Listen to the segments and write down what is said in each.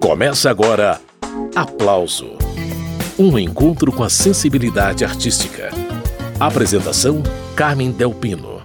Começa agora Aplauso Um encontro com a sensibilidade artística. Apresentação: Carmen Delpino.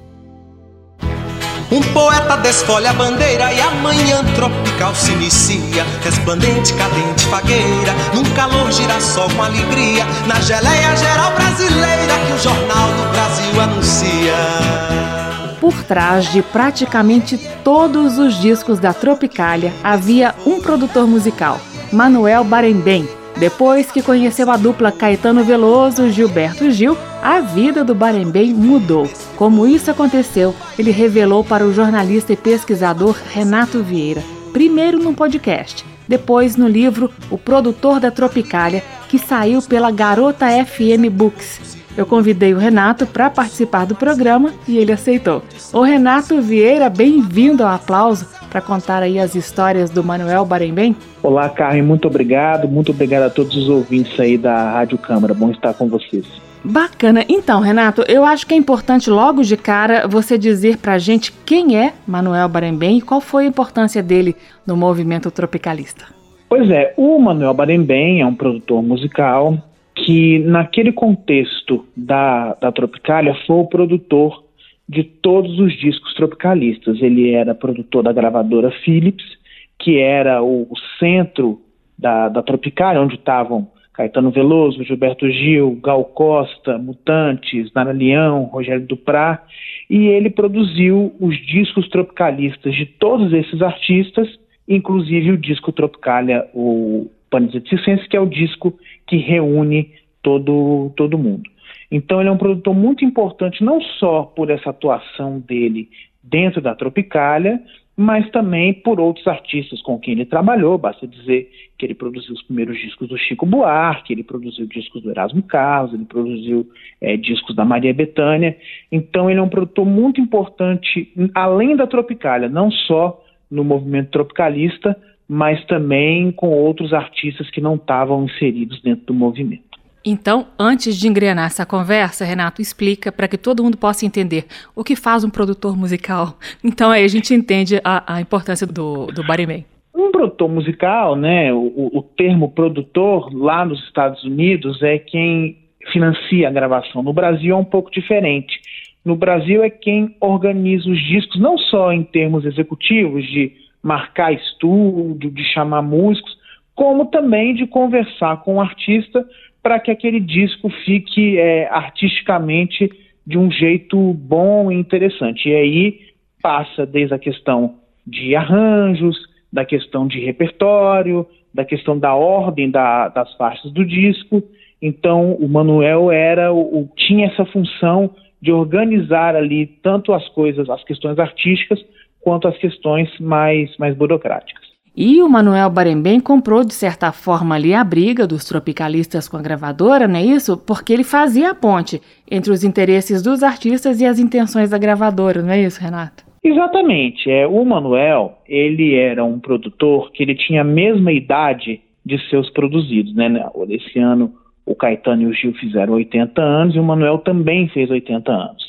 Um poeta desfolha a bandeira e amanhã tropical se inicia. Resplandente, cadente, fagueira, num calor girassol com alegria. Na geleia geral brasileira que o Jornal do Brasil anuncia. Por trás de praticamente todos os discos da Tropicália havia um produtor musical, Manuel Barembem. Depois que conheceu a dupla Caetano Veloso e Gilberto Gil, a vida do Barembem mudou. Como isso aconteceu, ele revelou para o jornalista e pesquisador Renato Vieira, primeiro num podcast, depois no livro O Produtor da Tropicália, que saiu pela Garota FM Books. Eu convidei o Renato para participar do programa e ele aceitou. O Renato Vieira, bem-vindo ao aplauso para contar aí as histórias do Manuel Barembem. Olá, Carmen, muito obrigado. Muito obrigado a todos os ouvintes aí da Rádio Câmara. Bom estar com vocês. Bacana. Então, Renato, eu acho que é importante logo de cara você dizer para a gente quem é Manuel Barembem e qual foi a importância dele no movimento tropicalista. Pois é, o Manuel Barembem é um produtor musical, que naquele contexto da, da Tropicália foi o produtor de todos os discos tropicalistas. Ele era produtor da gravadora Philips, que era o, o centro da, da Tropicália, onde estavam Caetano Veloso, Gilberto Gil, Gal Costa, Mutantes, Nara Leão, Rogério Duprá, e ele produziu os discos tropicalistas de todos esses artistas, inclusive o disco Tropicália, o Panis que é o disco que reúne todo, todo mundo. Então ele é um produtor muito importante, não só por essa atuação dele dentro da Tropicália, mas também por outros artistas com quem ele trabalhou. Basta dizer que ele produziu os primeiros discos do Chico Buarque, ele produziu discos do Erasmo Carlos, ele produziu é, discos da Maria Bethânia. Então ele é um produtor muito importante, além da Tropicália, não só no movimento tropicalista, mas também com outros artistas que não estavam inseridos dentro do movimento. Então, antes de engrenar essa conversa, Renato, explica para que todo mundo possa entender o que faz um produtor musical. Então aí a gente entende a, a importância do, do Barimei. Um produtor musical, né, o, o termo produtor lá nos Estados Unidos é quem financia a gravação. No Brasil é um pouco diferente. No Brasil é quem organiza os discos, não só em termos executivos, de marcar estúdio, de chamar músicos, como também de conversar com o artista para que aquele disco fique é, artisticamente de um jeito bom e interessante. E aí passa desde a questão de arranjos, da questão de repertório, da questão da ordem da, das faixas do disco. Então, o Manuel era o, tinha essa função de organizar ali tanto as coisas, as questões artísticas, quanto às questões mais, mais burocráticas. E o Manuel Barembem comprou, de certa forma, ali a briga dos tropicalistas com a gravadora, não é isso? Porque ele fazia a ponte entre os interesses dos artistas e as intenções da gravadora, não é isso, Renato? Exatamente. É, o Manuel, ele era um produtor que ele tinha a mesma idade de seus produzidos, né? Esse ano o Caetano e o Gil fizeram 80 anos e o Manuel também fez 80 anos.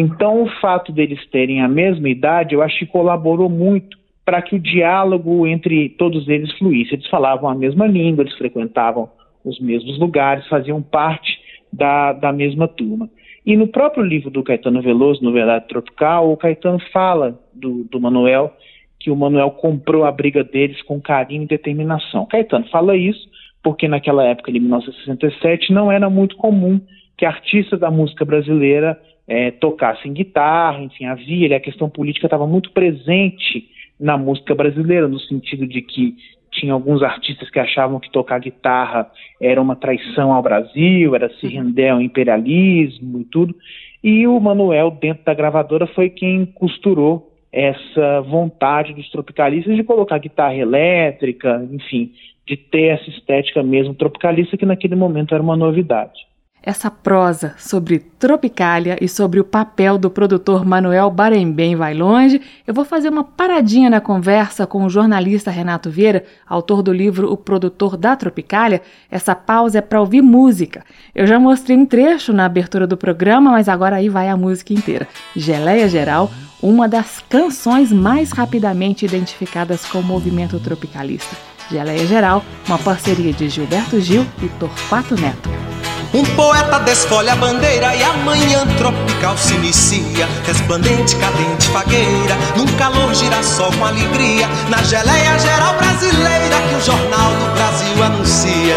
Então, o fato deles terem a mesma idade, eu acho que colaborou muito para que o diálogo entre todos eles fluísse. Eles falavam a mesma língua, eles frequentavam os mesmos lugares, faziam parte da, da mesma turma. E no próprio livro do Caetano Veloso, no Verdade Tropical, o Caetano fala do, do Manuel que o Manuel comprou a briga deles com carinho e determinação. Caetano fala isso porque naquela época, de 1967, não era muito comum que artistas da música brasileira é, tocassem guitarra, enfim, havia, a questão política estava muito presente na música brasileira, no sentido de que tinha alguns artistas que achavam que tocar guitarra era uma traição ao Brasil, era se render ao imperialismo e tudo. E o Manuel, dentro da gravadora, foi quem costurou essa vontade dos tropicalistas de colocar guitarra elétrica, enfim, de ter essa estética mesmo tropicalista, que naquele momento era uma novidade essa prosa sobre Tropicália e sobre o papel do produtor Manuel Barembem vai longe, eu vou fazer uma paradinha na conversa com o jornalista Renato Vieira, autor do livro O Produtor da Tropicália. Essa pausa é para ouvir música. Eu já mostrei um trecho na abertura do programa, mas agora aí vai a música inteira. Geleia Geral, uma das canções mais rapidamente identificadas com o movimento tropicalista. Geleia Geral, uma parceria de Gilberto Gil e Torquato Neto. Um poeta desfolha a bandeira e amanhã tropical se inicia. Resplandente, cadente, fagueira, num calor girassol com alegria. Na geleia geral brasileira que o Jornal do Brasil anuncia.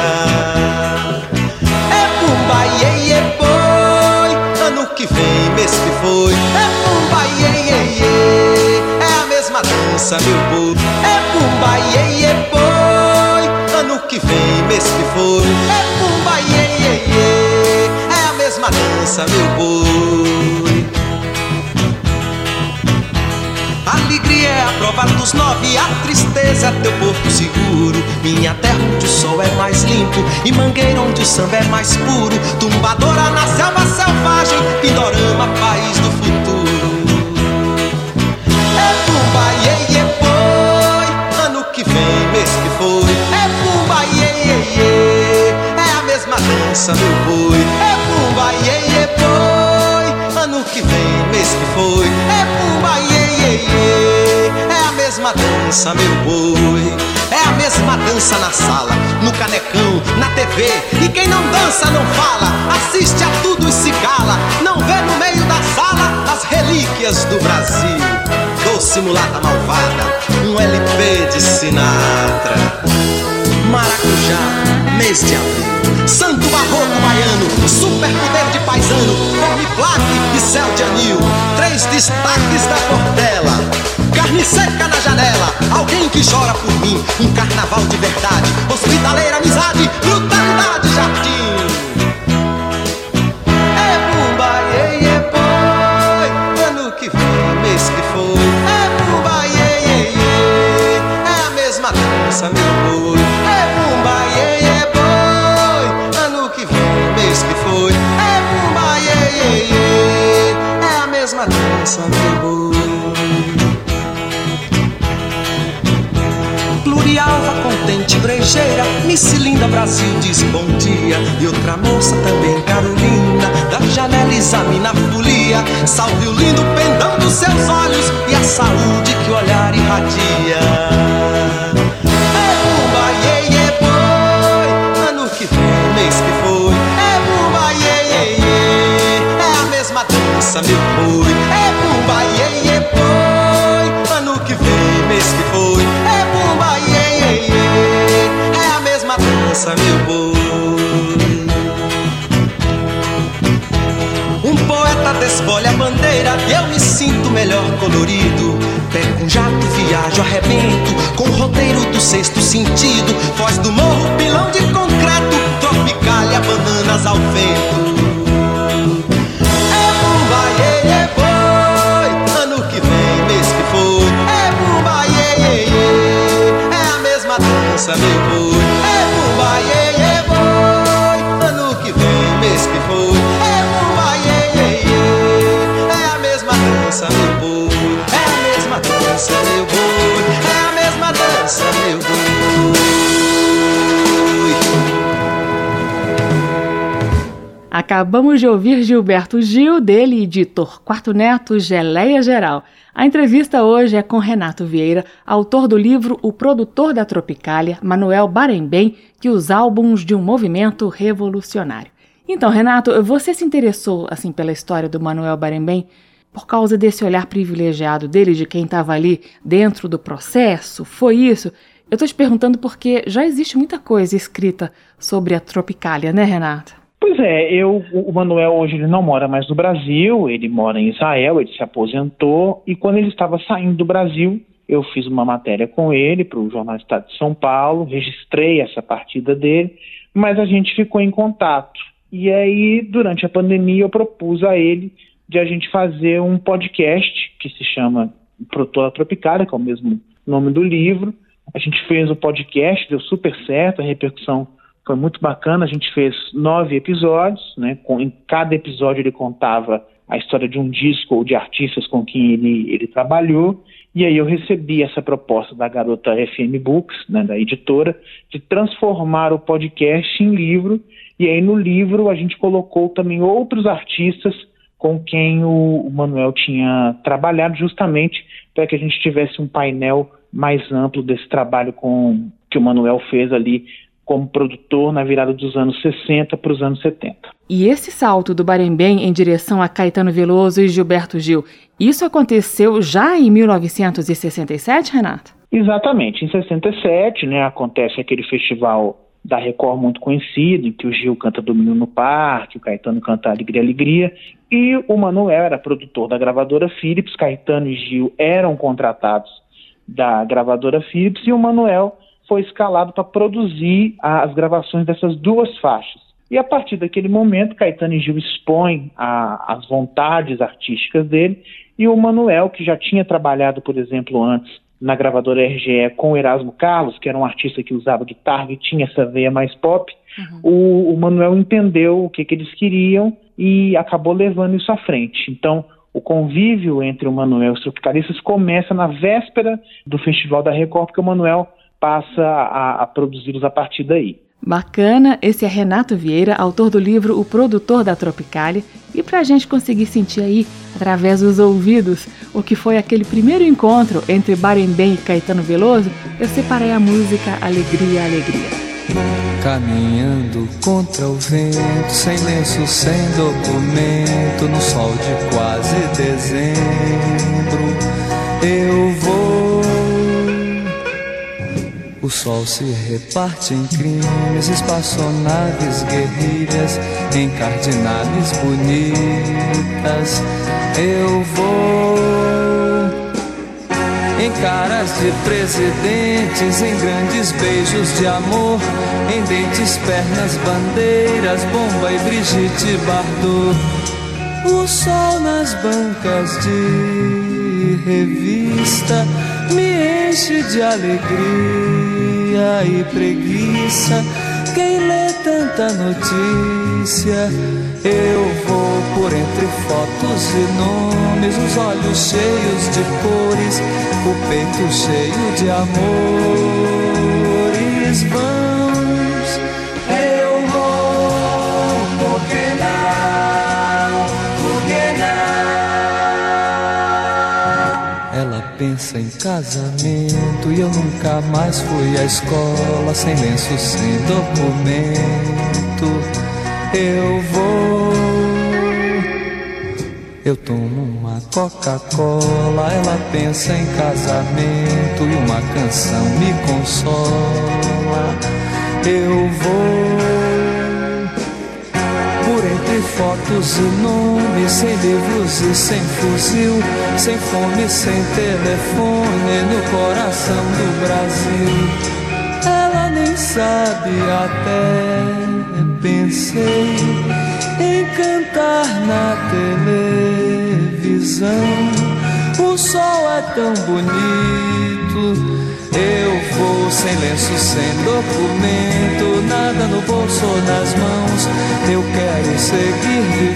É pumba, iê, iê, boi, ano que vem, mês que foi. É pumba, iê, iê, iê, é a mesma dança, meu povo. É pumba, iê, iê, boi, ano que vem, mês que foi. É pumba, iê, iê, iê, é a mesma dança, meu boi. Alegria é a prova dos nove, a tristeza é teu porto seguro. Minha terra onde o sol é mais limpo e mangueira onde o samba é mais puro. Tumbadora na selva selvagem, Pindorama, país do futuro. É pumba, iê, iê, dança, meu boi. É pumba, iê, iê, boi, ano que vem, mês que foi. É pumba, iê, iê, iê, é a mesma dança, meu boi. É a mesma dança na sala, no canecão, na TV. E quem não dança não fala, assiste a tudo e se cala. Não vê no meio da sala as relíquias do Brasil. Doce mulata malvada, um LP de Sinatra. Maracujá, Santo Barroco Baiano, super poder de paisano, Forme Plaque e Céu de Anil. Três destaques da Portela. Carne seca na janela, alguém que chora por mim. Um carnaval de verdade, hospitaleira amizade, brutalidade jardim. Brejeira, Miss Linda Brasil diz bom dia. E outra moça também, Carolina, da janela examina a folia. Salve o lindo pendão dos seus olhos e a saúde que o olhar irradia. É bumba, iê, iê, boi, ano que vem, mês que foi. É bumba, iê, iê, iê, é a mesma dança, meu boi. É bumba, iê, iê, boi, ano que vem, mês que foi. É dança, meu boi. Um poeta desfolha a bandeira eu me sinto melhor colorido. Pego um jato, viajo, arrebento com o roteiro do sexto sentido. Foz do morro, pilão de concreto, tropicália, bananas ao vento. É bumba, iê, Acabamos de ouvir Gilberto Gil, dele e de Torquato Neto, Geleia Geral. A entrevista hoje é com Renato Vieira, autor do livro O Produtor da Tropicália, Manuel Barembem, que os álbuns de um movimento revolucionário. Então, Renato, você se interessou assim pela história do Manuel Barembem por causa desse olhar privilegiado dele, de quem estava ali dentro do processo? Foi isso? Eu estou te perguntando porque já existe muita coisa escrita sobre a Tropicália, né, Renato? Pois é, eu, o Manuel hoje ele não mora mais no Brasil, ele mora em Israel, ele se aposentou e quando ele estava saindo do Brasil, eu fiz uma matéria com ele para o Jornal Estado de São Paulo, registrei essa partida dele, mas a gente ficou em contato. E aí, durante a pandemia, eu propus a ele de a gente fazer um podcast que se chama Produtora Tropicália, que é o mesmo nome do livro. A gente fez o podcast, deu super certo, a repercussão foi muito bacana. A gente fez nove episódios, né? Com, em cada episódio ele contava a história de um disco ou de artistas com quem ele, ele trabalhou. E aí eu recebi essa proposta da garota FM Books, né, da editora, de transformar o podcast em livro. E aí no livro a gente colocou também outros artistas com quem o, o Manuel tinha trabalhado, justamente para que a gente tivesse um painel mais amplo desse trabalho com, que o Manuel fez ali como produtor na virada dos anos 60 para os anos 70. E esse salto do Barembém em direção a Caetano Veloso e Gilberto Gil, isso aconteceu já em 1967, Renato? Exatamente. Em 67, né, acontece aquele festival da Record muito conhecido, em que o Gil canta Domínio no Parque, o Caetano canta Alegria, Alegria, e o Manuel era produtor da gravadora Philips, Caetano e Gil eram contratados da gravadora Philips, e o Manuel foi escalado para produzir as gravações dessas duas faixas. E a partir daquele momento, Caetano e Gil expõem a, as vontades artísticas dele, e o Manuel, que já tinha trabalhado, por exemplo, antes na gravadora RGE com o Erasmo Carlos, que era um artista que usava guitarra e tinha essa veia mais pop, uhum. o, o, Manuel entendeu o que, que eles queriam e acabou levando isso à frente. Então, o convívio entre o Manuel e os tropicalistas começa na véspera do Festival da Record, porque o Manuel passa a, a produzi-los a partir daí. Bacana, esse é Renato Vieira, autor do livro O Produtor da Tropicália, e para a gente conseguir sentir aí, através dos ouvidos, o que foi aquele primeiro encontro entre Barembem e Caetano Veloso, eu separei a música Alegria, Alegria. Caminhando contra o vento, sem lenço, sem documento, no sol de quase dezembro, sol se reparte em crimes, espaçonaves, guerrilhas, em cardinales bonitas. Eu vou em caras de presidentes, em grandes beijos de amor, em dentes, pernas, bandeiras, bomba e Brigitte Bardot. O sol nas bancas de revista me enche de alegria e preguiça. Quem lê tanta notícia, eu vou por entre fotos e nomes, os olhos cheios de cores, o peito cheio de amores. Vamos, casamento e eu nunca mais fui à escola sem lenço, sem documento. Eu vou, eu tomo uma Coca-Cola. Ela pensa em casamento e uma canção me consola. Eu vou fotos e nomes, sem livros e sem fuzil, sem fome, sem telefone, no coração do Brasil. Ela nem sabe até pensei em cantar na televisão. O sol é tão bonito. Eu vou sem lenço, sem documento, nada no bolso ou nas mãos. Eu quero seguir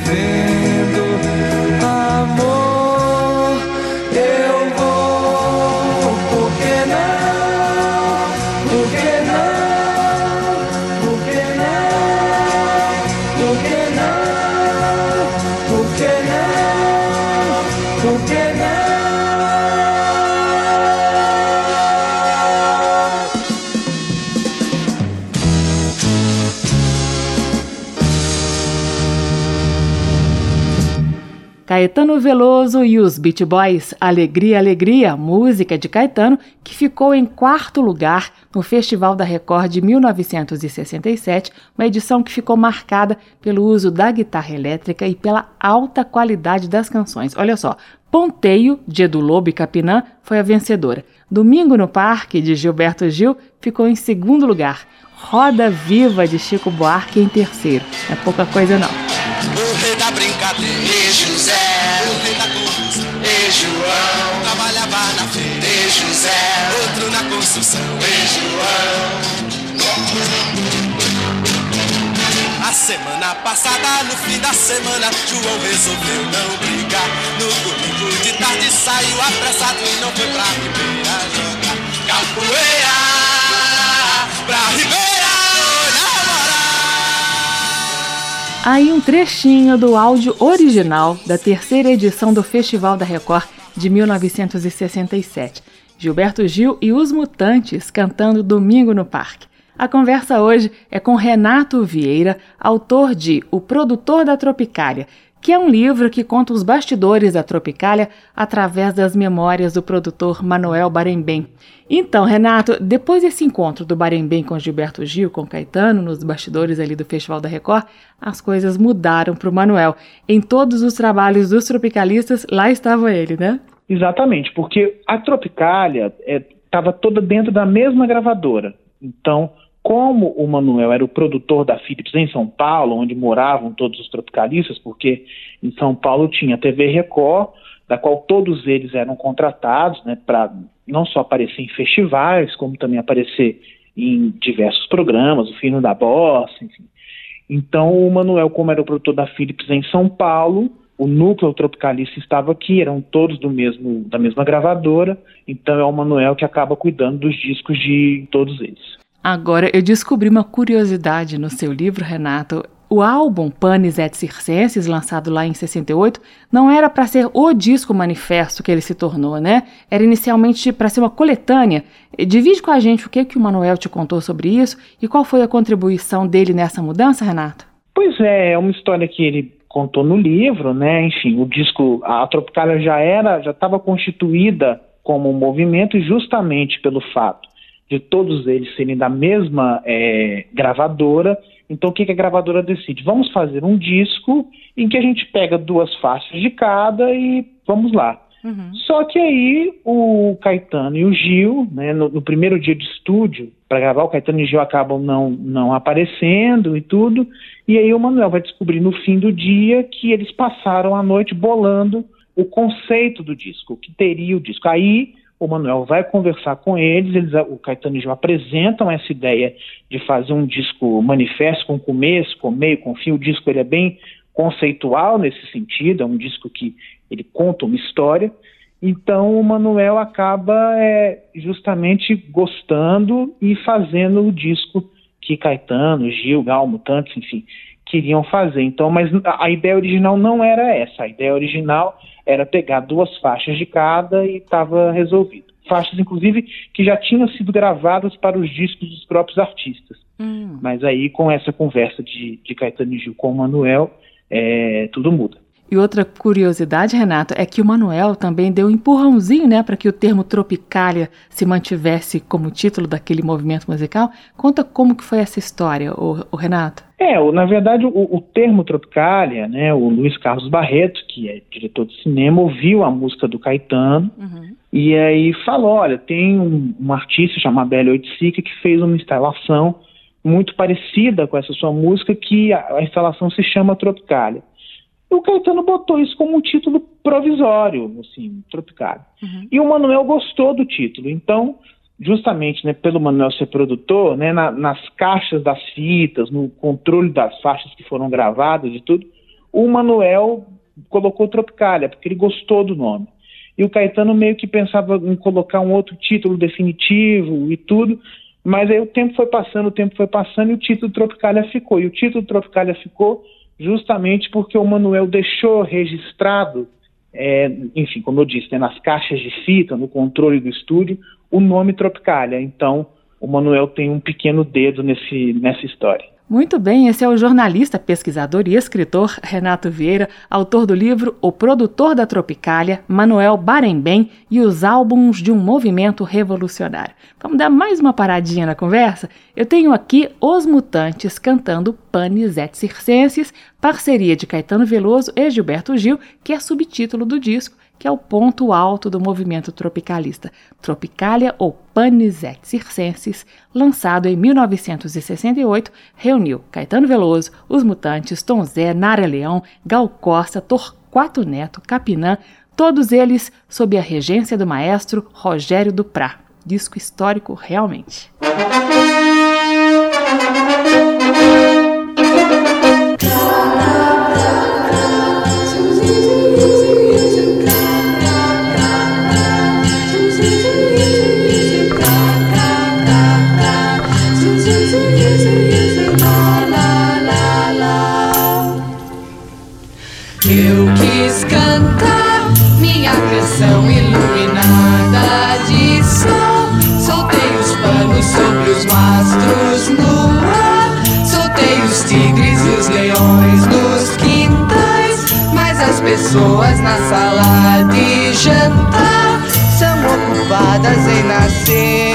Veloso e os Beat Boys Alegria, Alegria, música de Caetano, que ficou em quarto lugar no Festival da Record de 1967, uma edição que ficou marcada pelo uso da guitarra elétrica e pela alta qualidade das canções. Olha só, Ponteio, de Edu Lobo e Capinã, foi a vencedora. Domingo no Parque, de Gilberto Gil, ficou em segundo lugar. Roda Viva, de Chico Buarque, em terceiro. É pouca coisa não. E José, o rei da confusão, e João, trabalhava na feira, e José, outro na construção, e João. A semana passada, no fim da semana, João resolveu não brigar. No domingo de tarde saiu apressado e não foi pra Ribeira jogar capoeira. Pra Ribeira Aí um trechinho do áudio original da terceira edição do Festival da Record de 1967. Gilberto Gil e os Mutantes cantando Domingo no Parque. A conversa hoje é com Renato Vieira, autor de O Produtor da Tropicália, que é um livro que conta os bastidores da Tropicália através das memórias do produtor Manuel Barembem. Então, Renato, depois desse encontro do Barembem com Gilberto Gil, com Caetano, nos bastidores ali do Festival da Record, as coisas mudaram para o Manuel. Em todos os trabalhos dos tropicalistas, lá estava ele, né? Exatamente, porque a Tropicália estava é, toda dentro da mesma gravadora. Então, como o Manuel era o produtor da Philips em São Paulo, onde moravam todos os tropicalistas, porque em São Paulo tinha a TV Record, da qual todos eles eram contratados né, para não só aparecer em festivais, como também aparecer em diversos programas, o Fino da Bossa, enfim. Então, o Manuel, como era o produtor da Philips em São Paulo, o núcleo tropicalista estava aqui, eram todos do mesmo, da mesma gravadora, então é o Manuel que acaba cuidando dos discos de todos eles. Agora, eu descobri uma curiosidade no seu livro, Renato. O álbum Panis et Circenses, lançado lá em 68, não era para ser o disco manifesto que ele se tornou, né? Era inicialmente para ser uma coletânea. Divide com a gente o que, que o Manuel te contou sobre isso e qual foi a contribuição dele nessa mudança, Renato? Pois é, é uma história que ele contou no livro, né? Enfim, o disco, a Tropicália já era, já estava constituída como um movimento justamente pelo fato de todos eles serem da mesma é, gravadora. Então, o que, que a gravadora decide? Vamos fazer um disco em que a gente pega duas faixas de cada e vamos lá. Uhum. Só que aí o Caetano e o Gil, né, no, no primeiro dia de estúdio, para gravar, o Caetano e o Gil acabam não, não aparecendo e tudo. E aí o Manuel vai descobrir no fim do dia que eles passaram a noite bolando o conceito do disco, o que teria o disco. Aí o Manuel vai conversar com eles, eles o Caetano e Gil apresentam essa ideia de fazer um disco manifesto com começo, com meio, com fim. O disco ele é bem conceitual nesse sentido, é um disco que ele conta uma história. Então o Manuel acaba é, justamente gostando e fazendo o disco que Caetano, Gil, Gal, Mutantes, enfim, queriam fazer. Então, mas a ideia original não era essa. A ideia original era pegar duas faixas de cada e estava resolvido. Faixas, inclusive, que já tinham sido gravadas para os discos dos próprios artistas. Hum. Mas aí, com essa conversa de, de Caetano e Gil com o Manuel, é, tudo muda. E outra curiosidade, Renato, é que o Manuel também deu um empurrãozinho, né, para que o termo Tropicália se mantivesse como título daquele movimento musical. Conta como que foi essa história, o, o Renato. É, o, na verdade, o, o, termo Tropicália, né, o Luiz Carlos Barreto, que é diretor de cinema, ouviu a música do Caetano uhum. e aí falou, olha, tem um, um artista chamado Bélio Oiticica que fez uma instalação muito parecida com essa sua música, que a, a instalação se chama Tropicália o Caetano botou isso como um título provisório, assim, Tropicália. Uhum. E o Manuel gostou do título. Então, justamente né, pelo Manuel ser produtor, né, na, nas caixas das fitas, no controle das faixas que foram gravadas e tudo, o Manuel colocou Tropicália, porque ele gostou do nome. E o Caetano meio que pensava em colocar um outro título definitivo e tudo, mas aí o tempo foi passando, o tempo foi passando e o título Tropicália ficou. E o título Tropicália ficou justamente porque o Manuel deixou registrado, é, enfim, como eu disse, né, nas caixas de fita, no controle do estúdio, o nome Tropicália. Então, o Manuel tem um pequeno dedo nesse, nessa história. Muito bem, esse é o jornalista, pesquisador e escritor Renato Vieira, autor do livro O Produtor da Tropicália, Manuel Barembem e os álbuns de um movimento revolucionário. Vamos dar mais uma paradinha na conversa? Eu tenho aqui Os Mutantes cantando Panis et Circenses, parceria de Caetano Veloso e Gilberto Gil, que é subtítulo do disco que é o ponto alto do movimento tropicalista, Tropicalia ou Panisette Circenses, lançado em 1968, reuniu Caetano Veloso, Os Mutantes, Tom Zé, Nara Leão, Gal Costa, Torquato Neto, Capinã, todos eles sob a regência do maestro Rogério Duprá. Disco histórico realmente. Eu quis cantar minha canção iluminada de sol. Soltei os panos sobre os mastros no ar. Soltei os tigres e os leões nos quintais. Mas as pessoas na sala de jantar são ocupadas em nascer.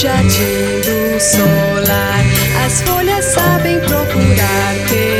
jardim do solar. As folhas sabem procurar pelo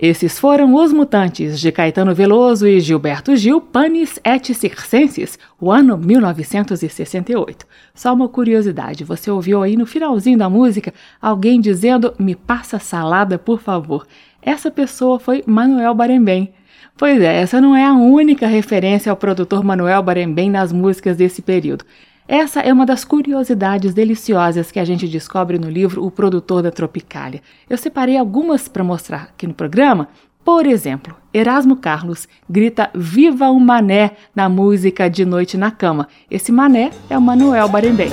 Esses foram Os Mutantes, de Caetano Veloso e Gilberto Gil, Panis et Circenses, o ano 1968. Só uma curiosidade, você ouviu aí no finalzinho da música alguém dizendo me passa salada, por favor. Essa pessoa foi Manuel Barembem. Pois é, essa não é a única referência ao produtor Manuel Barembem nas músicas desse período. Essa é uma das curiosidades deliciosas que a gente descobre no livro O Produtor da Tropicália. Eu separei algumas para mostrar aqui no programa. Por exemplo, Erasmo Carlos grita Viva o Mané na música De Noite na Cama. Esse Mané é o Manuel Barembem.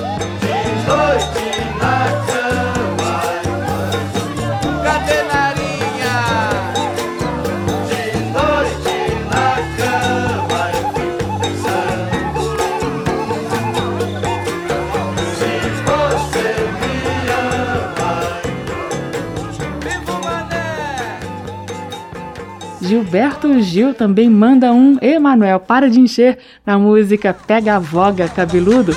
Gilberto Gil também manda um Emanuel, para de encher na música Pega a Voga Cabeludo.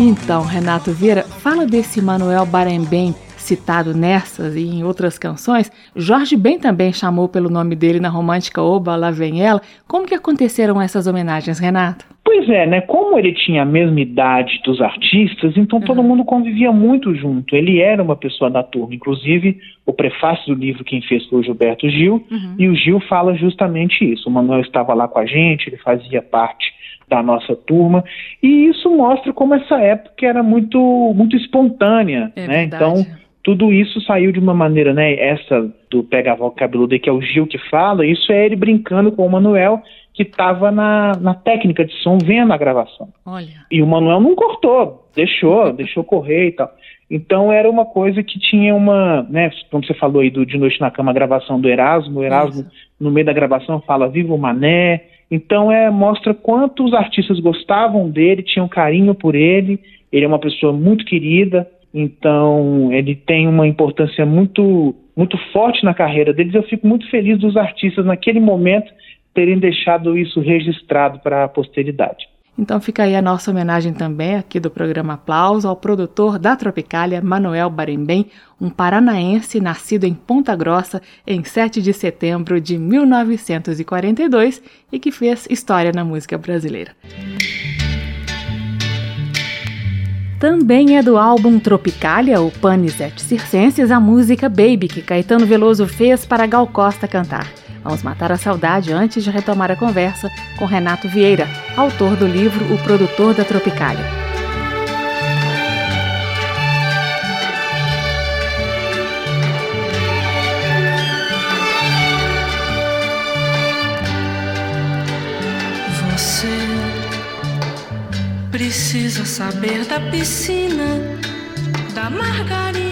Então, Renato Vieira, fala desse Manuel Barembem citado nessas e em outras canções. Jorge Ben também chamou pelo nome dele na romântica Oba, Lá Vem Ela. Como que aconteceram essas homenagens, Renato? Pois é, né? Como ele tinha a mesma idade dos artistas, então todo mundo convivia muito junto. Ele era uma pessoa da turma. Inclusive, o prefácio do livro quem fez foi o Gilberto Gil, Uhum. e o Gil fala justamente isso. O Manuel estava lá com a gente, ele fazia parte da nossa turma, e isso mostra como essa época era muito, muito espontânea, É né? Então, tudo isso saiu de uma maneira, né? Essa do Pega a Cabeluda, que é o Gil que fala, isso é ele brincando com o Manuel, que estava na, na técnica de som, vendo a gravação. Olha. E o Manuel não cortou, deixou, deixou correr e tal. Então era uma coisa que tinha uma, né, como você falou aí do De Noite na Cama, a gravação do Erasmo, o Erasmo no meio da gravação fala Viva o Mané. Então é mostra quanto os artistas gostavam dele, tinham carinho por ele. Ele é uma pessoa muito querida, então ele tem uma importância muito muito forte na carreira deles. Eu fico muito feliz dos artistas naquele momento terem deixado isso registrado para a posteridade. Então fica aí a nossa homenagem também aqui do programa Aplauso ao produtor da Tropicália, Manuel Barembem, um paranaense nascido em Ponta Grossa em 7 de setembro de 1942 e que fez história na música brasileira. Também é do álbum Tropicália, o Panis et Circenses, a música Baby, que Caetano Veloso fez para Gal Costa cantar. Vamos matar a saudade antes de retomar a conversa com Renato Vieira, autor do livro O Produtor da Tropicália. Você precisa saber da piscina, da margarina,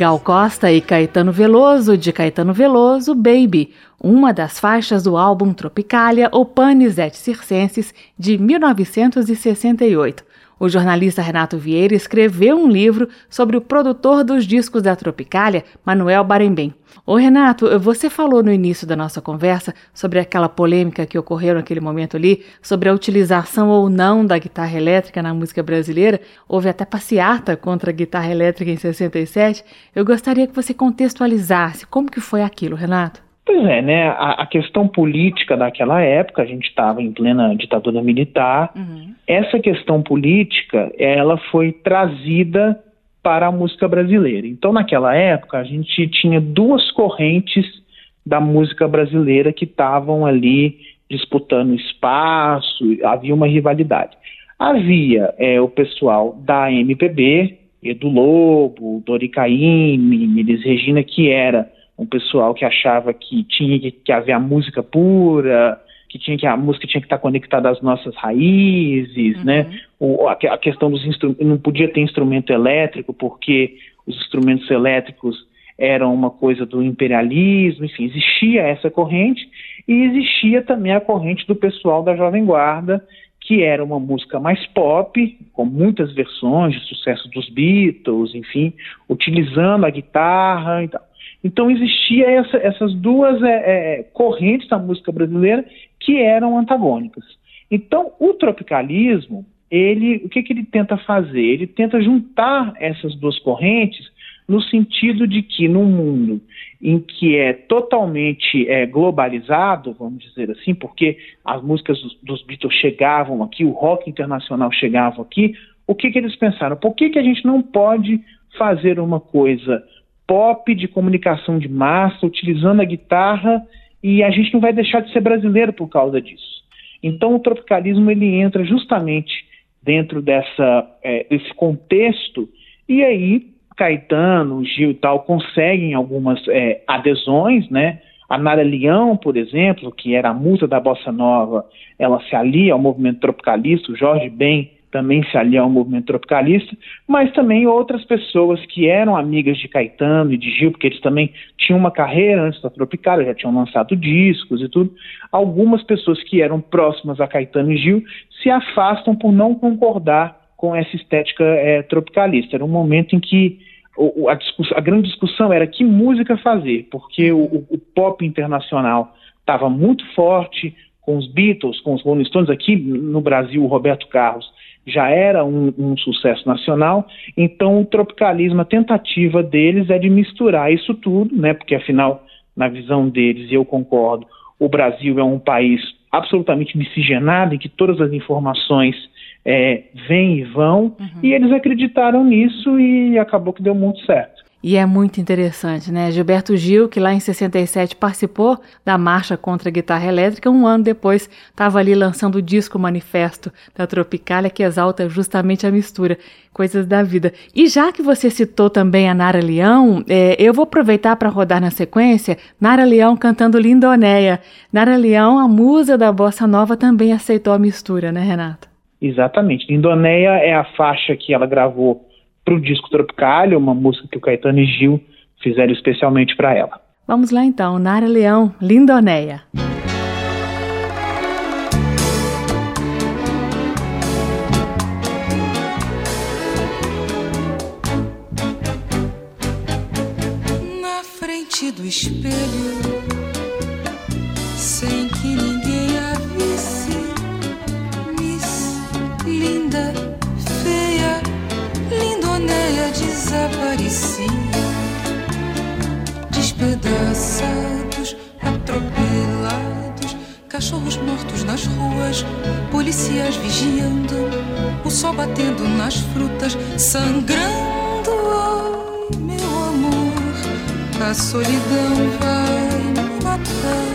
Gal Costa e Caetano Veloso, de Caetano Veloso, Baby, uma das faixas do álbum Tropicália, O Panis et Circenses, de 1968. O jornalista Renato Vieira escreveu um livro sobre o produtor dos discos da Tropicália, Manuel Barembem. Ô Renato, você falou no início da nossa conversa sobre aquela polêmica que ocorreu naquele momento ali, sobre a utilização ou não da guitarra elétrica na música brasileira. Houve até passeata contra a guitarra elétrica em 67. Eu gostaria que você contextualizasse como que foi aquilo, Renato. Pois é, né? A, a, questão política daquela época, a gente estava em plena ditadura militar. Uhum. Essa questão política, ela foi trazida para a música brasileira. Então, naquela época, a gente tinha duas correntes da música brasileira que estavam ali disputando espaço, havia uma rivalidade. Havia é, o pessoal da MPB, Edu Lobo, Dori Caymmi, Elis Regina, que era um pessoal que achava que tinha que, que haver a música pura, que tinha que a música tinha que estar conectada às nossas raízes, uhum. né? O, a, a, questão dos instrumentos não podia ter instrumento elétrico porque os instrumentos elétricos eram uma coisa do imperialismo, enfim, existia essa corrente e existia também a corrente do pessoal da Jovem Guarda, que era uma música mais pop, com muitas versões de sucesso dos Beatles, enfim, utilizando a guitarra e tal. Então existia essa, essas duas é, é, correntes da música brasileira que eram antagônicas. Então o tropicalismo, ele, o que, que ele tenta fazer? Ele tenta juntar essas duas correntes no sentido de que num mundo em que é totalmente é, globalizado, vamos dizer assim, porque as músicas dos, dos, Beatles chegavam aqui, o rock internacional chegava aqui, o que, que eles pensaram? Por que, que a gente não pode fazer uma coisa pop de comunicação de massa, utilizando a guitarra, e a gente não vai deixar de ser brasileiro por causa disso. Então o tropicalismo ele entra justamente dentro dessa, é, desse contexto, e aí Caetano, Gil e tal conseguem algumas é, adesões, né? A Nara Leão, por exemplo, que era a musa da bossa nova, ela se alia ao movimento tropicalista, o Jorge Ben também se alia ao movimento tropicalista, mas também outras pessoas que eram amigas de Caetano e de Gil, porque eles também tinham uma carreira antes da Tropicália, já tinham lançado discos e tudo. Algumas pessoas que eram próximas a Caetano e Gil se afastam por não concordar com essa estética é, tropicalista. Era um momento em que a, a, grande discussão era que música fazer, porque o, o, o pop internacional estava muito forte, com os Beatles, com os Rolling Stones, aqui no Brasil, o Roberto Carlos já era um, um, sucesso nacional, então o tropicalismo, a tentativa deles é de misturar isso tudo, né, porque afinal, na visão deles, e eu concordo, o Brasil é um país absolutamente miscigenado, em que todas as informações é, vêm e vão, uhum. e eles acreditaram nisso e acabou que deu muito certo. E é muito interessante, né? Gilberto Gil, que lá em 67 participou da marcha contra a guitarra elétrica, um ano depois estava ali lançando o disco Manifesto da Tropicália, que exalta justamente a mistura, coisas da vida. E já que você citou também a Nara Leão, é, eu vou aproveitar para rodar na sequência Nara Leão cantando Lindonéia. Nara Leão, a musa da bossa nova, também aceitou a mistura, né, Renato? Exatamente. Lindonéia é a faixa que ela gravou para o disco Tropicália, uma música que o Caetano e Gil fizeram especialmente para ela. Vamos lá então, Nara Leão, Lindonéia. Na frente do espelho, desaparecia, despedaçados, atropelados, cachorros mortos nas ruas, policiais vigiando, o sol batendo nas frutas, sangrando. Ai, meu amor, a solidão vai me matar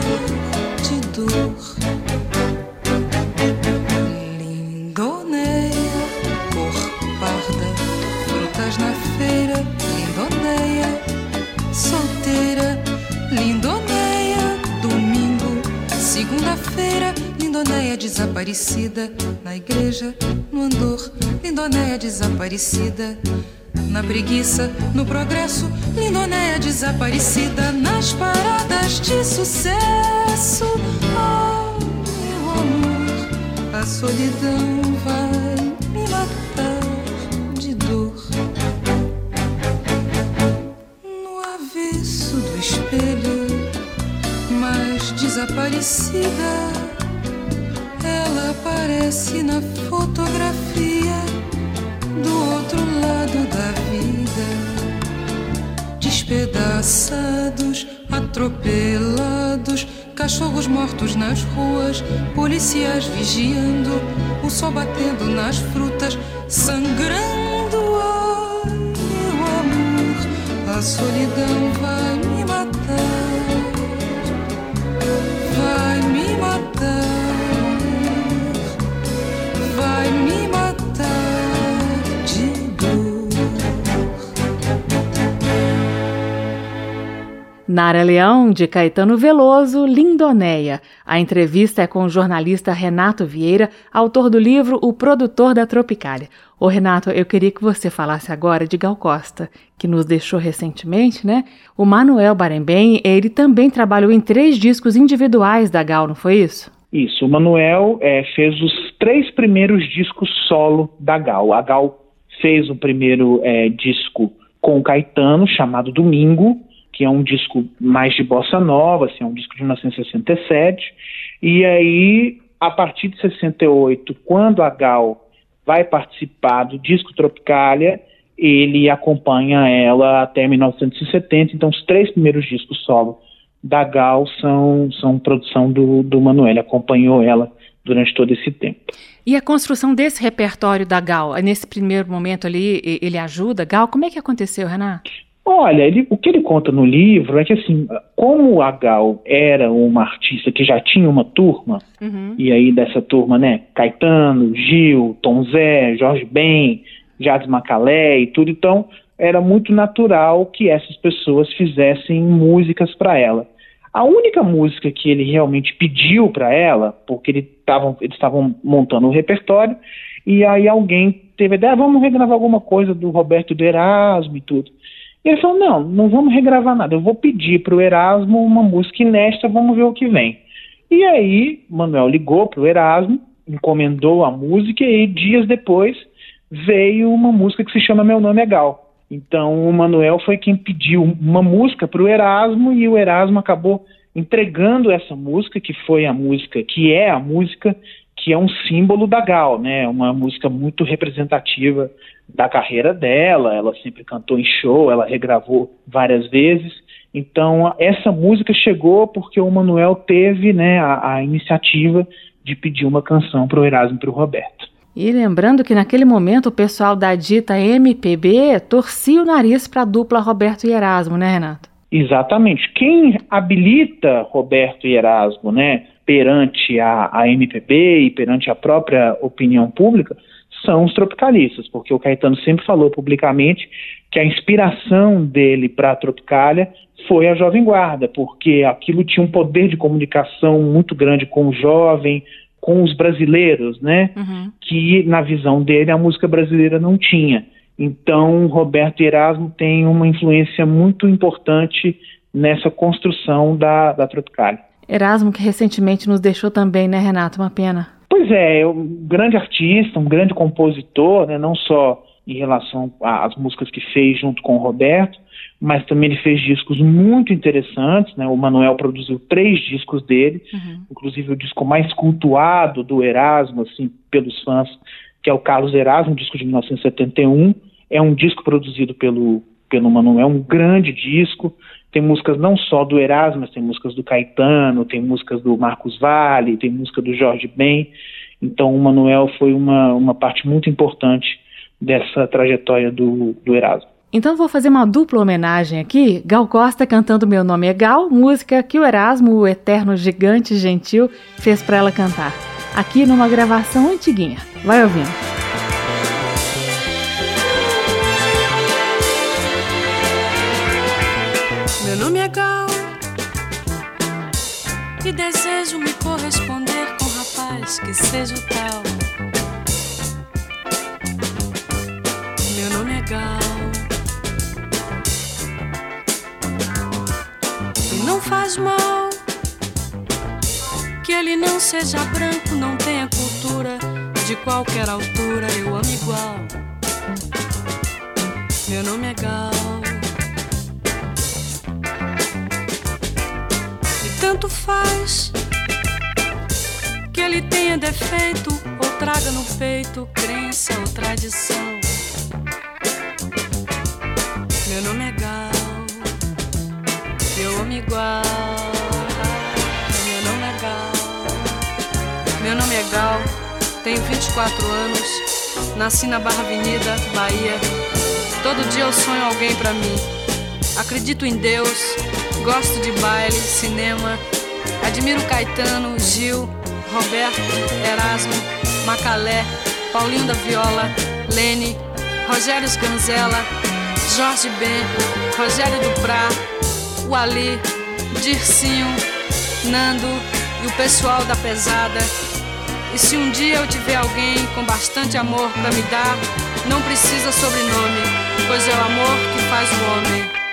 de dor. Lindonéia desaparecida na igreja, no andor. Lindonéia desaparecida na preguiça, no progresso. Lindonéia desaparecida nas paradas de sucesso. Oh, meu amor, a solidão vai desaparecida. Ela aparece na fotografia do outro lado da vida. Despedaçados, atropelados, cachorros mortos nas ruas, policiais vigiando, o sol batendo nas frutas, sangrando. Ai, meu amor, a solidão vai Nara Leão, de Caetano Veloso, Lindonéia. A entrevista é com o jornalista Renato Vieira, autor do livro O Produtor da Tropicália. Ô Renato, eu queria que você falasse agora de Gal Costa, que nos deixou recentemente, né? O Manuel Barembem, ele também trabalhou em três discos individuais da Gal, não foi isso? Isso, o Manuel é, fez os três primeiros discos solo da Gal. A Gal fez o primeiro é, disco com o Caetano, chamado Domingo, que é um disco mais de bossa nova, assim, é um disco de 1967. E aí, a partir de 68, quando a Gal vai participar do disco Tropicália, ele acompanha ela até 1970. Então, os três primeiros discos solo da Gal são, são produção do, do Manuel, acompanhou ela durante todo esse tempo. E a construção desse repertório da Gal, nesse primeiro momento ali, ele ajuda? Gal, como é que aconteceu, Renato? Olha, ele, o que ele conta no livro é que, assim, como a Gal era uma artista que já tinha uma turma, uhum. e aí dessa turma, né, Caetano, Gil, Tom Zé, Jorge Ben, Jades Macalé e tudo, então era muito natural que essas pessoas fizessem músicas para ela. A única música que ele realmente pediu para ela, porque ele tavam, eles estavam montando o repertório, e aí alguém teve a ideia, ah, vamos regravar alguma coisa do Roberto do Erasmo e tudo. Ele falou: não, não vamos regravar nada. Eu vou pedir para o Erasmo uma música inédita, vamos ver o que vem. E aí, Manuel ligou para o Erasmo, encomendou a música e dias depois veio uma música que se chama Meu Nome é Gal. Então, o Manuel foi quem pediu uma música para o Erasmo e o Erasmo acabou entregando essa música, que foi a música, que é a música que é um símbolo da Gal, né? Uma música muito representativa da carreira dela. Ela sempre cantou em show, ela regravou várias vezes. Então, essa música chegou porque o Manuel teve né, a, a iniciativa de pedir uma canção para o Erasmo e para o Roberto. E lembrando que naquele momento o pessoal da dita MPB torcia o nariz para a dupla Roberto e Erasmo, né, Renato? Exatamente. Quem habilita Roberto e Erasmo, né, perante a, a MPB e perante a própria opinião pública, são os tropicalistas, porque o Caetano sempre falou publicamente que a inspiração dele para a Tropicália foi a Jovem Guarda, porque aquilo tinha um poder de comunicação muito grande com o jovem, com os brasileiros, né? Uhum. Que na visão dele a música brasileira não tinha. Então, Roberto Erasmo tem uma influência muito importante nessa construção da, da Tropicália. Erasmo, que recentemente nos deixou também, né, Renato? Uma pena. Pois é, é um grande artista, um grande compositor, né, não só em relação às músicas que fez junto com o Roberto, mas também ele fez discos muito interessantes, né? O Manuel produziu três discos dele, uhum. inclusive o disco mais cultuado do Erasmo, assim, pelos fãs, que é o Carlos Erasmo, um disco de 1971. É um disco produzido pelo, pelo Manuel, um grande disco. Tem músicas não só do Erasmo, mas tem músicas do Caetano, tem músicas do Marcos Vale, tem música do Jorge Ben. Então o Manuel foi uma, uma parte muito importante dessa trajetória do, do Erasmo. Então vou fazer uma dupla homenagem aqui. Gal Costa cantando Meu Nome é Gal, música que o Erasmo, o eterno gigante gentil, fez para ela cantar. Aqui numa gravação antiguinha. Vai ouvindo. Que desejo me corresponder com rapaz que seja o tal. Meu nome é Gal. E não faz mal que ele não seja branco, não tenha cultura. De qualquer altura eu amo igual. Meu nome é Gal. Tanto faz que ele tenha defeito ou traga no peito crença ou tradição. Meu nome é Gal, eu amo igual. Meu nome é Gal, meu nome é Gal, tenho 24 anos, nasci na Barra Avenida, Bahia. Todo dia eu sonho alguém pra mim. Acredito em Deus, gosto de baile, cinema, admiro Caetano, Gil, Roberto, Erasmo, Macalé, Paulinho da Viola, Lene, Rogério Sganzella, Jorge Ben, Rogério Duprá, o Ali, Dircinho, Nando e o pessoal da pesada. E se um dia eu tiver alguém com bastante amor para me dar, não precisa sobrenome, pois é o amor que faz o homem.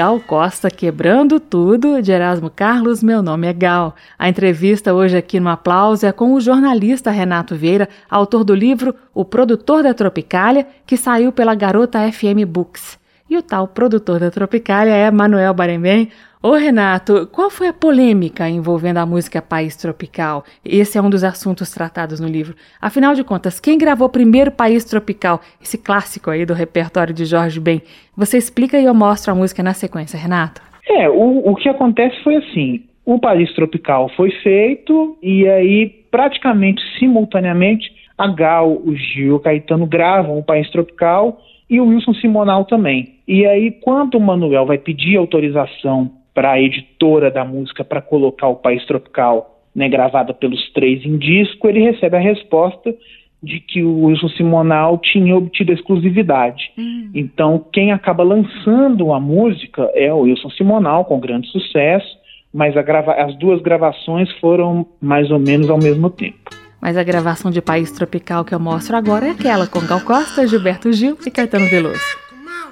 Gal Costa quebrando tudo, de Erasmo Carlos, meu nome é Gal. A entrevista hoje aqui no Aplauso é com o jornalista Renato Vieira, autor do livro O Produtor da Tropicália, que saiu pela Garota FM Books. E o tal produtor da Tropicália é Manuel Baremem, Ô Renato, qual foi a polêmica envolvendo a música País Tropical? Esse é um dos assuntos tratados no livro. Afinal de contas, quem gravou primeiro País Tropical, esse clássico aí do repertório de Jorge Ben? Você explica e eu mostro a música na sequência, Renato. É, o, o que acontece foi assim: o País Tropical foi feito e aí, praticamente simultaneamente, a Gal, o Gil, o Caetano gravam o País Tropical e o Wilson Simonal também. E aí, quando o Manuel vai pedir autorização para a editora da música para colocar o País Tropical né, gravada pelos três em disco, ele recebe a resposta de que o Wilson Simonal tinha obtido exclusividade. Hum. Então, quem acaba lançando a música é o Wilson Simonal, com grande sucesso, mas as duas gravações foram mais ou menos ao mesmo tempo. Mas a gravação de País Tropical que eu mostro agora é aquela com Gal Costa, Gilberto Gil e Caetano Veloso.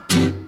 abençoado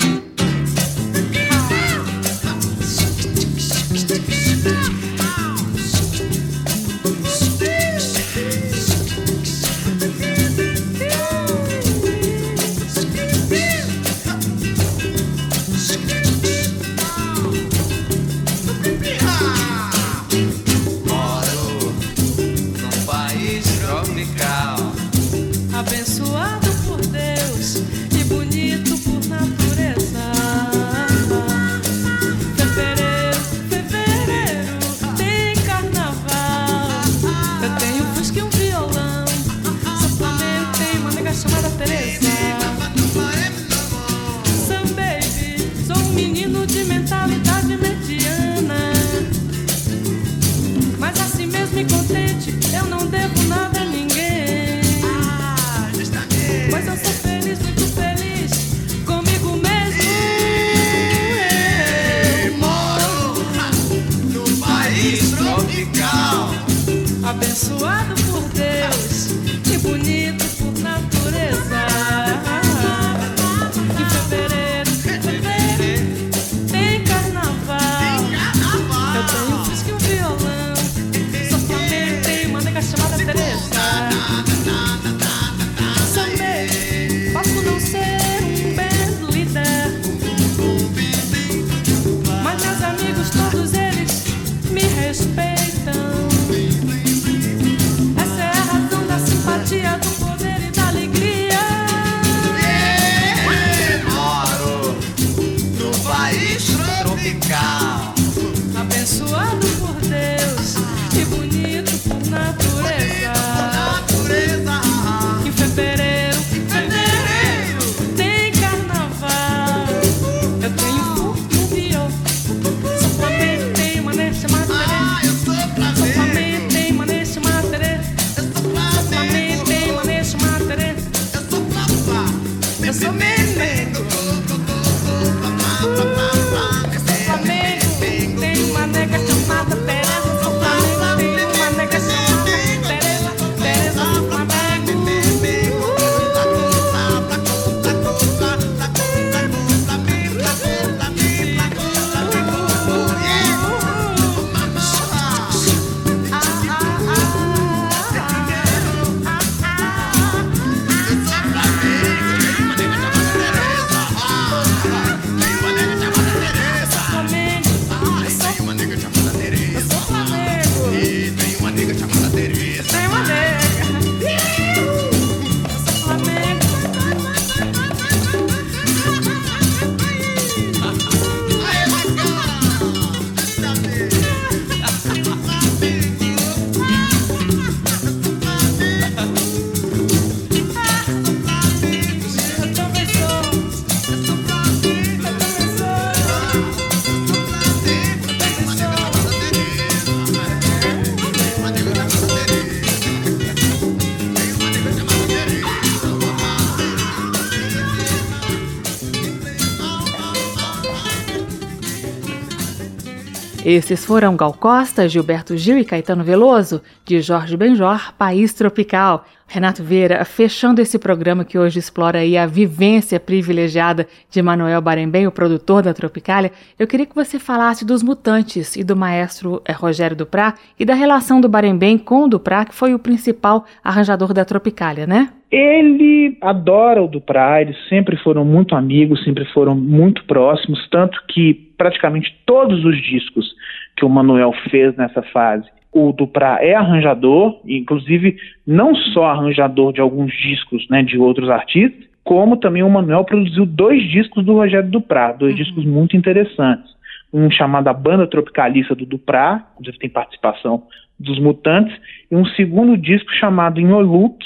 Esses foram Gal Costa, Gilberto Gil e Caetano Veloso, de Jorge Benjor, País Tropical. Renato Vieira, fechando esse programa que hoje explora a vivência privilegiada de Manuel Barembem, o produtor da Tropicália, eu queria que você falasse dos Mutantes e do maestro eh, Rogério Duprá e da relação do Barembem com o Duprá, que foi o principal arranjador da Tropicália, né? Ele adora o Duprá, eles sempre foram muito amigos, sempre foram muito próximos, tanto que praticamente todos os discos que o Manuel fez nessa fase o Duprá é arranjador, inclusive não só arranjador de alguns discos né, de outros artistas, como também o Manuel produziu dois discos do Rogério Duprá, dois uhum. discos muito interessantes. Um chamado A Banda Tropicalista do Duprá, inclusive tem participação dos Mutantes, e um segundo disco chamado Inholuk,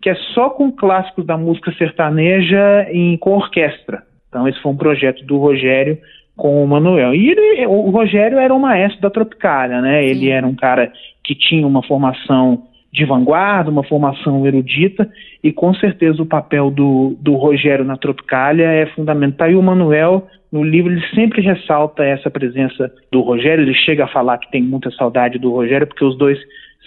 que é só com clássicos da música sertaneja em, com orquestra. Então esse foi um projeto do Rogério com o Manuel. E ele, o Rogério era um maestro da Tropicália, né? Sim. Ele era um cara que tinha uma formação de vanguarda, uma formação erudita, e com certeza o papel do, do Rogério na Tropicália é fundamental. E o Manuel, no livro, ele sempre ressalta essa presença do Rogério, ele chega a falar que tem muita saudade do Rogério, porque os dois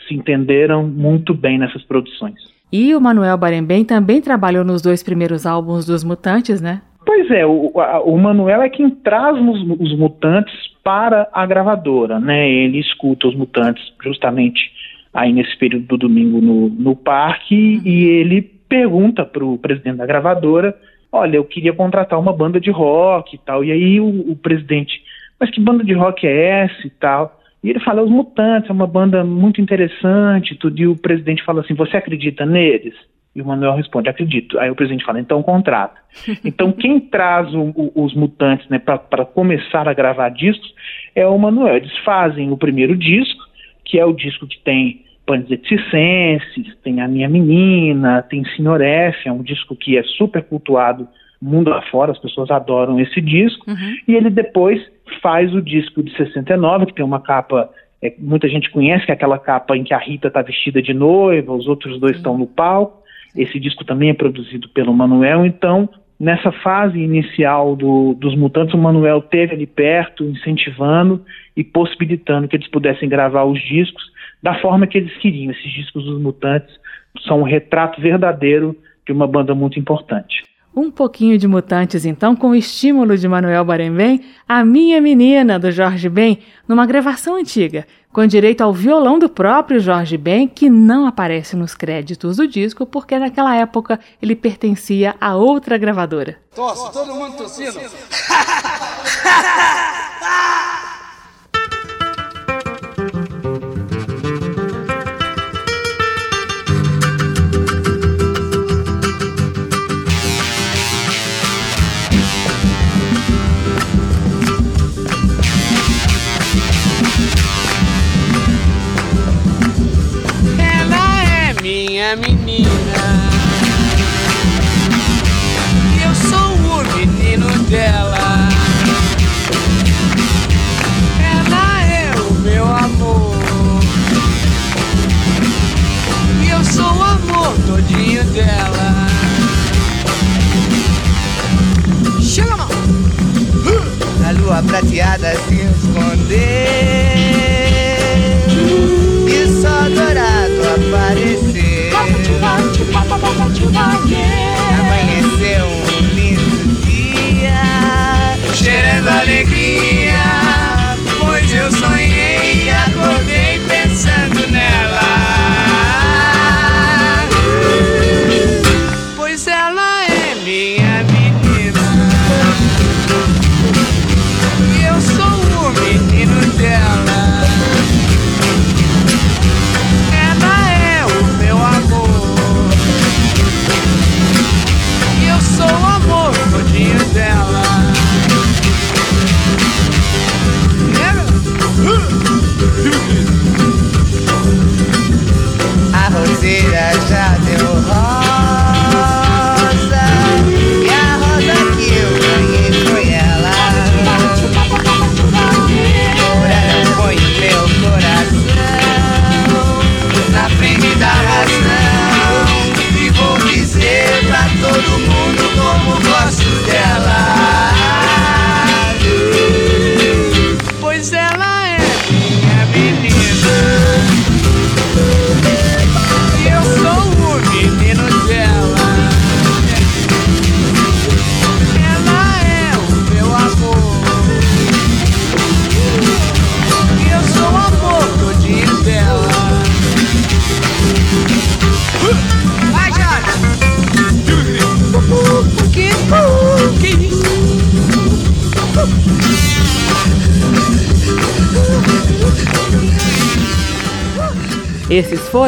se entenderam muito bem nessas produções. E o Manuel Barembem também trabalhou nos dois primeiros álbuns dos Mutantes, né? Pois é, o, a, o Manuel é quem traz os, os, mutantes para a gravadora, né? Ele escuta os mutantes justamente aí nesse período do domingo no, no parque uhum. e ele pergunta para o presidente da gravadora, olha, eu queria contratar uma banda de rock e tal. E aí o, o presidente, mas que banda de rock é essa e tal? E ele fala, os Mutantes é uma banda muito interessante, tudo. E o presidente fala assim, você acredita neles? E o Manuel responde, acredito. Aí o presidente fala, então contrata. Então quem traz o, o, os mutantes né, para começar a gravar discos é o Manuel. Eles fazem o primeiro disco, que é o disco que tem Panizeticenses, tem A Minha Menina, tem Senhor F, é um disco que é super cultuado mundo afora, as pessoas adoram esse disco. Uhum. E ele depois faz o disco de 69, que tem uma capa é, muita gente conhece, que é aquela capa em que a Rita está vestida de noiva, os outros dois estão no palco. Esse disco também é produzido pelo Manuel, então nessa fase inicial do, dos Mutantes, o Manuel teve ali perto, incentivando e possibilitando que eles pudessem gravar os discos da forma que eles queriam. Esses discos dos Mutantes são um retrato verdadeiro de uma banda muito importante. Um pouquinho de Mutantes, então, com o estímulo de Manuel Barembem, A Minha Menina, do Jorge Ben, numa gravação antiga, com direito ao violão do próprio Jorge Ben, que não aparece nos créditos do disco, porque naquela época ele pertencia a outra gravadora. Tosse, todo mundo tossindo. menina. E eu sou o menino dela. Ela é o meu amor. E eu sou o amor todinho dela. Chega, mão! A lua prateada se escondeu. E só dourado apareceu. Amanheceu um lindo dia, cheirando alegria,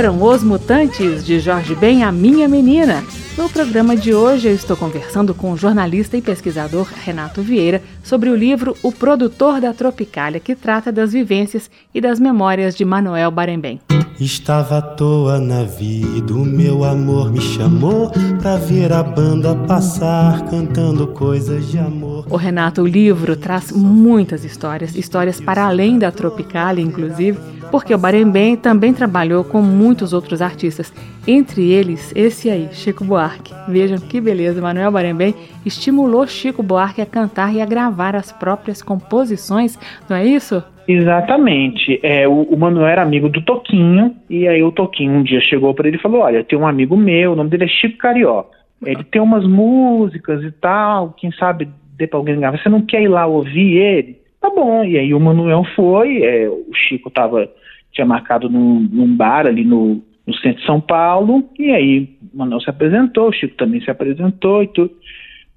foram Os Mutantes de Jorge Ben, a Minha Menina. No programa de hoje eu estou conversando com o jornalista e pesquisador Renato Vieira sobre o livro O Produtor da Tropicália, que trata das vivências e das memórias de Manuel Barembem. Estava à toa na vida, o meu amor me chamou pra ver a banda passar cantando coisas de amor. O Renato, o livro traz muitas histórias, histórias para além da Tropicália, inclusive, porque o Barembem também trabalhou com muitos outros artistas, entre eles esse aí, Chico Buarque. Vejam que beleza, Manuel Barembem estimulou Chico Buarque a cantar e a gravar as próprias composições, não é isso? Exatamente. É, o, o Manuel era amigo do Toquinho, e aí o Toquinho um dia chegou para ele e falou: Olha, tem um amigo meu, o nome dele é Chico Carioca. Ele tem umas músicas e tal, quem sabe dê pra alguém gravar. Você não quer ir lá ouvir ele? Tá bom. E aí o Manuel foi, é, o Chico tava, tinha marcado num, num bar ali no, no centro de São Paulo, e aí o Manuel se apresentou, o Chico também se apresentou e tudo.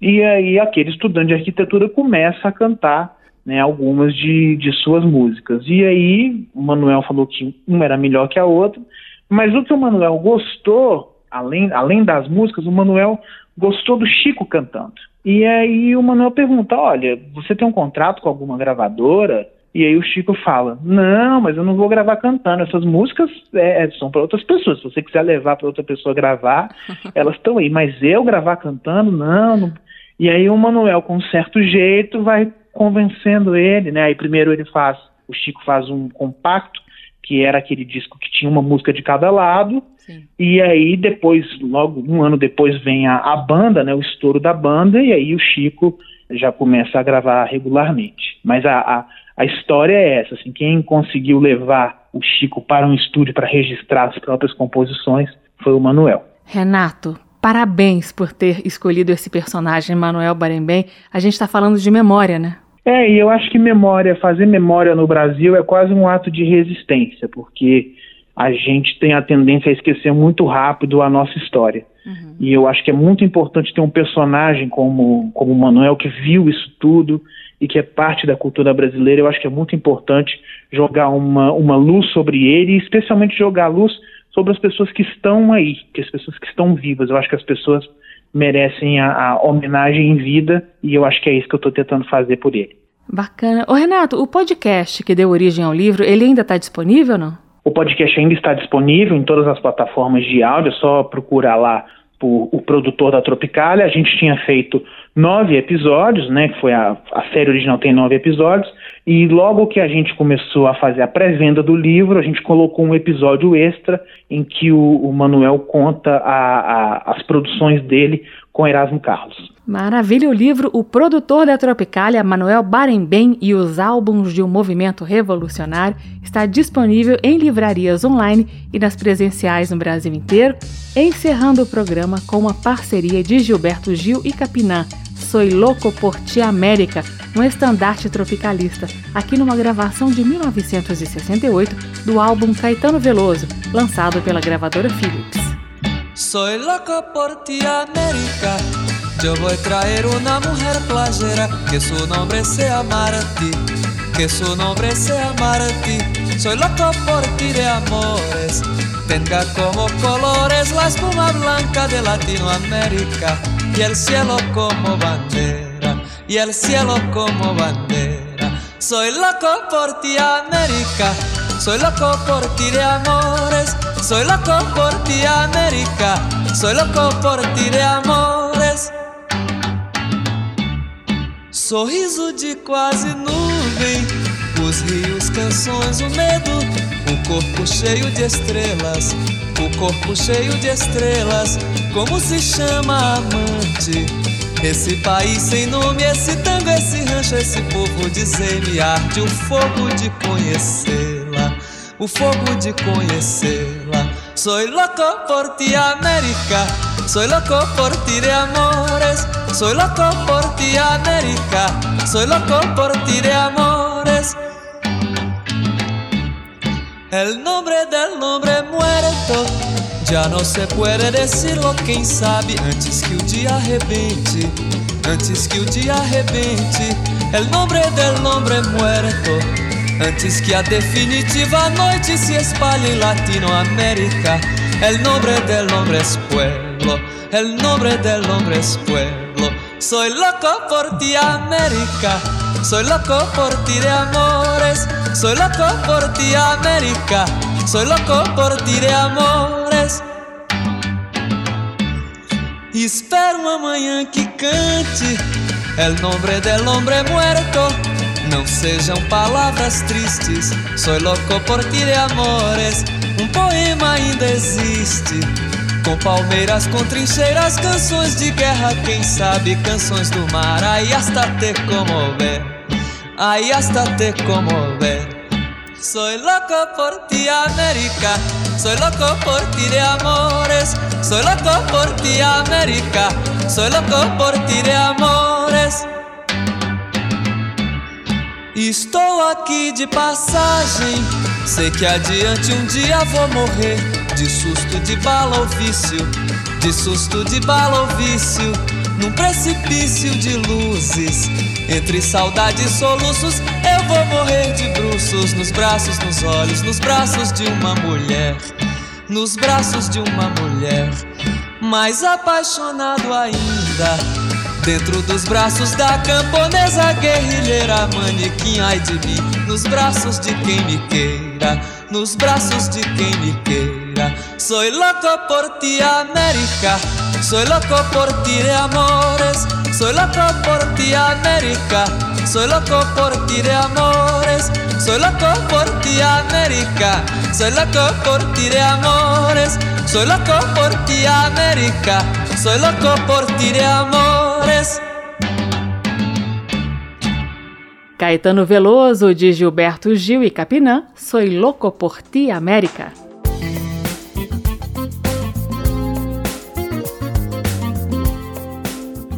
E aí aquele estudante de arquitetura começa a cantar né, algumas de, de suas músicas. E aí o Manuel falou que uma era melhor que a outra, mas o que o Manuel gostou, além, além das músicas, o Manuel gostou do Chico cantando. E aí o Manuel pergunta: Olha, você tem um contrato com alguma gravadora? E aí o Chico fala: Não, mas eu não vou gravar cantando. Essas músicas é, são para outras pessoas. Se você quiser levar para outra pessoa gravar, elas estão aí. Mas eu gravar cantando, não, não. E aí o Manuel, com um certo jeito, vai convencendo ele, né? Aí primeiro ele faz, o Chico faz um compacto, que era aquele disco que tinha uma música de cada lado, Sim. e aí depois, logo um ano depois, vem a, a banda, né? O estouro da banda, e aí o Chico já começa a gravar regularmente. Mas a, a, a história é essa, assim, quem conseguiu levar o Chico para um estúdio para registrar as próprias composições foi o Manuel. Renato, parabéns por ter escolhido esse personagem, Manuel Barembem. A gente está falando de memória, né? É, e eu acho que memória, fazer memória no Brasil é quase um ato de resistência, porque a gente tem a tendência a esquecer muito rápido a nossa história. Uhum. E eu acho que é muito importante ter um personagem como, como o Manuel, que viu isso tudo e que é parte da cultura brasileira. Eu acho que é muito importante jogar uma, uma luz sobre ele e, especialmente, jogar luz sobre as pessoas que estão aí, que as pessoas que estão vivas. Eu acho que as pessoas merecem a, a homenagem em vida e eu acho que é isso que eu estou tentando fazer por ele. Bacana. Ô Renato, o podcast que deu origem ao livro, ele ainda está disponível não? O podcast ainda está disponível em todas as plataformas de áudio, é só procurar lá por o produtor da Tropicália. A gente tinha feito nove episódios, né? Foi a, a série original tem nove episódios. E logo que a gente começou a fazer a pré-venda do livro, a gente colocou um episódio extra em que o, o Manuel conta a, a, as produções dele com Erasmo Carlos. Maravilha, o livro O Produtor da Tropicália, Manuel Barembem e os álbuns de um movimento revolucionário está disponível em livrarias online e nas presenciais no Brasil inteiro, encerrando o programa com uma parceria de Gilberto Gil e Capinã, Soy Louco por Ti América, um estandarte tropicalista, aqui numa gravação de 1968 do álbum Caetano Veloso, lançado pela gravadora Philips. Soy loco por ti América, yo voy traer una mujer playera, que su nombre sea Marti, que su nombre sea Marti. Soy loco por ti de amores, tenga como colores la espuma blanca de Latinoamérica. Y el cielo como bandera, y el cielo como bandera. Soy loco por ti, América, soy loco por ti de amores, soy loco por ti, América, soy loco por ti de amores. Sorriso de quase nuvem, os rios, canções, o medo, o corpo cheio de estrelas o corpo cheio de estrelas, como se chama amante? Esse país sem nome, esse tango, esse rancho, esse povo, dizer-me arde o fogo de conhecê-la, o fogo de conhecê-la. Soy loco por ti, América, soy loco por ti de amores, soy loco por ti, América, soy loco por ti de amores. El nombre del nombre muerto já não se puede decirlo, quem sabe antes que o dia arrebente, antes que o dia arrebente. El nombre del nombre muerto antes que a definitiva noite se espalhe em Latinoamérica. El nombre del hombre es pueblo, el nombre del hombre es pueblo. Soy loco por ti, América. Soy loco por ti de amores. Soy loco por ti, América. Soy loco por ti de amores. E espero uma manhã que cante el nombre del hombre muerto. Não sejam palavras tristes. Soy loco por ti de amores. Um poema ainda existe. Com palmeiras, com trincheiras, canções de guerra, quem sabe canções do mar. Aí hasta te comover, aí hasta te comover. Soy loco por ti, América. Soy loco por ti de amores. Soy loco por ti, América. Soy loco por ti de amores. Estou aqui de passagem. Sei que adiante um dia vou morrer. De susto de bala ou vício. De susto de bala ou vício. Num precipício de luzes. Entre saudade e soluços, eu vou morrer de bruços. Nos braços, nos olhos, nos braços de uma mulher. Nos braços de uma mulher. Mais apaixonado ainda Dentro dos braços da camponesa guerrilheira Manequim, ai de mim. Nos braços de quem me queira Nos braços de quem me queira. Soy loco por ti, América. Soy loco por ti de amores. Soy loco por ti, América. Soy loco por ti de amores. Soy loco por ti, América. Soy loco por ti de amores. Soy loco por ti, América. Soy loco por ti de amores. Caetano Veloso de Gilberto Gil e Capinã, Soy louco por ti, América.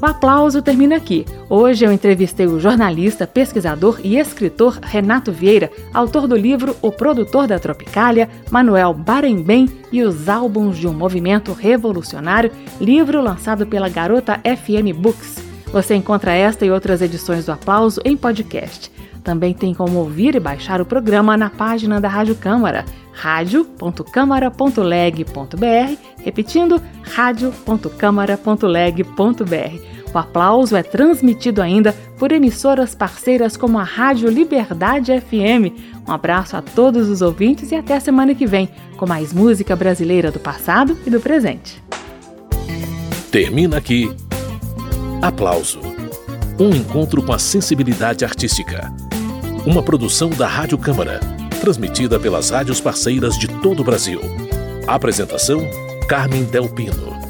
O aplauso termina aqui. Hoje eu entrevistei o jornalista, pesquisador e escritor Renato Vieira, autor do livro O Produtor da Tropicália, Manuel Barembem e os Álbuns de um Movimento Revolucionário, livro lançado pela Garota FM Books. Você encontra esta e outras edições do Aplauso em podcast. Também tem como ouvir e baixar o programa na página da Rádio Câmara, radio.câmara.leg.br, repetindo, radio.câmara.leg.br. O aplauso é transmitido ainda por emissoras parceiras como a Rádio Liberdade FM. Um abraço a todos os ouvintes e até semana que vem com mais música brasileira do passado e do presente. Termina aqui. Aplauso. Um encontro com a sensibilidade artística. Uma produção da Rádio Câmara, transmitida pelas rádios parceiras de todo o Brasil. Apresentação: Carmen Del Pino.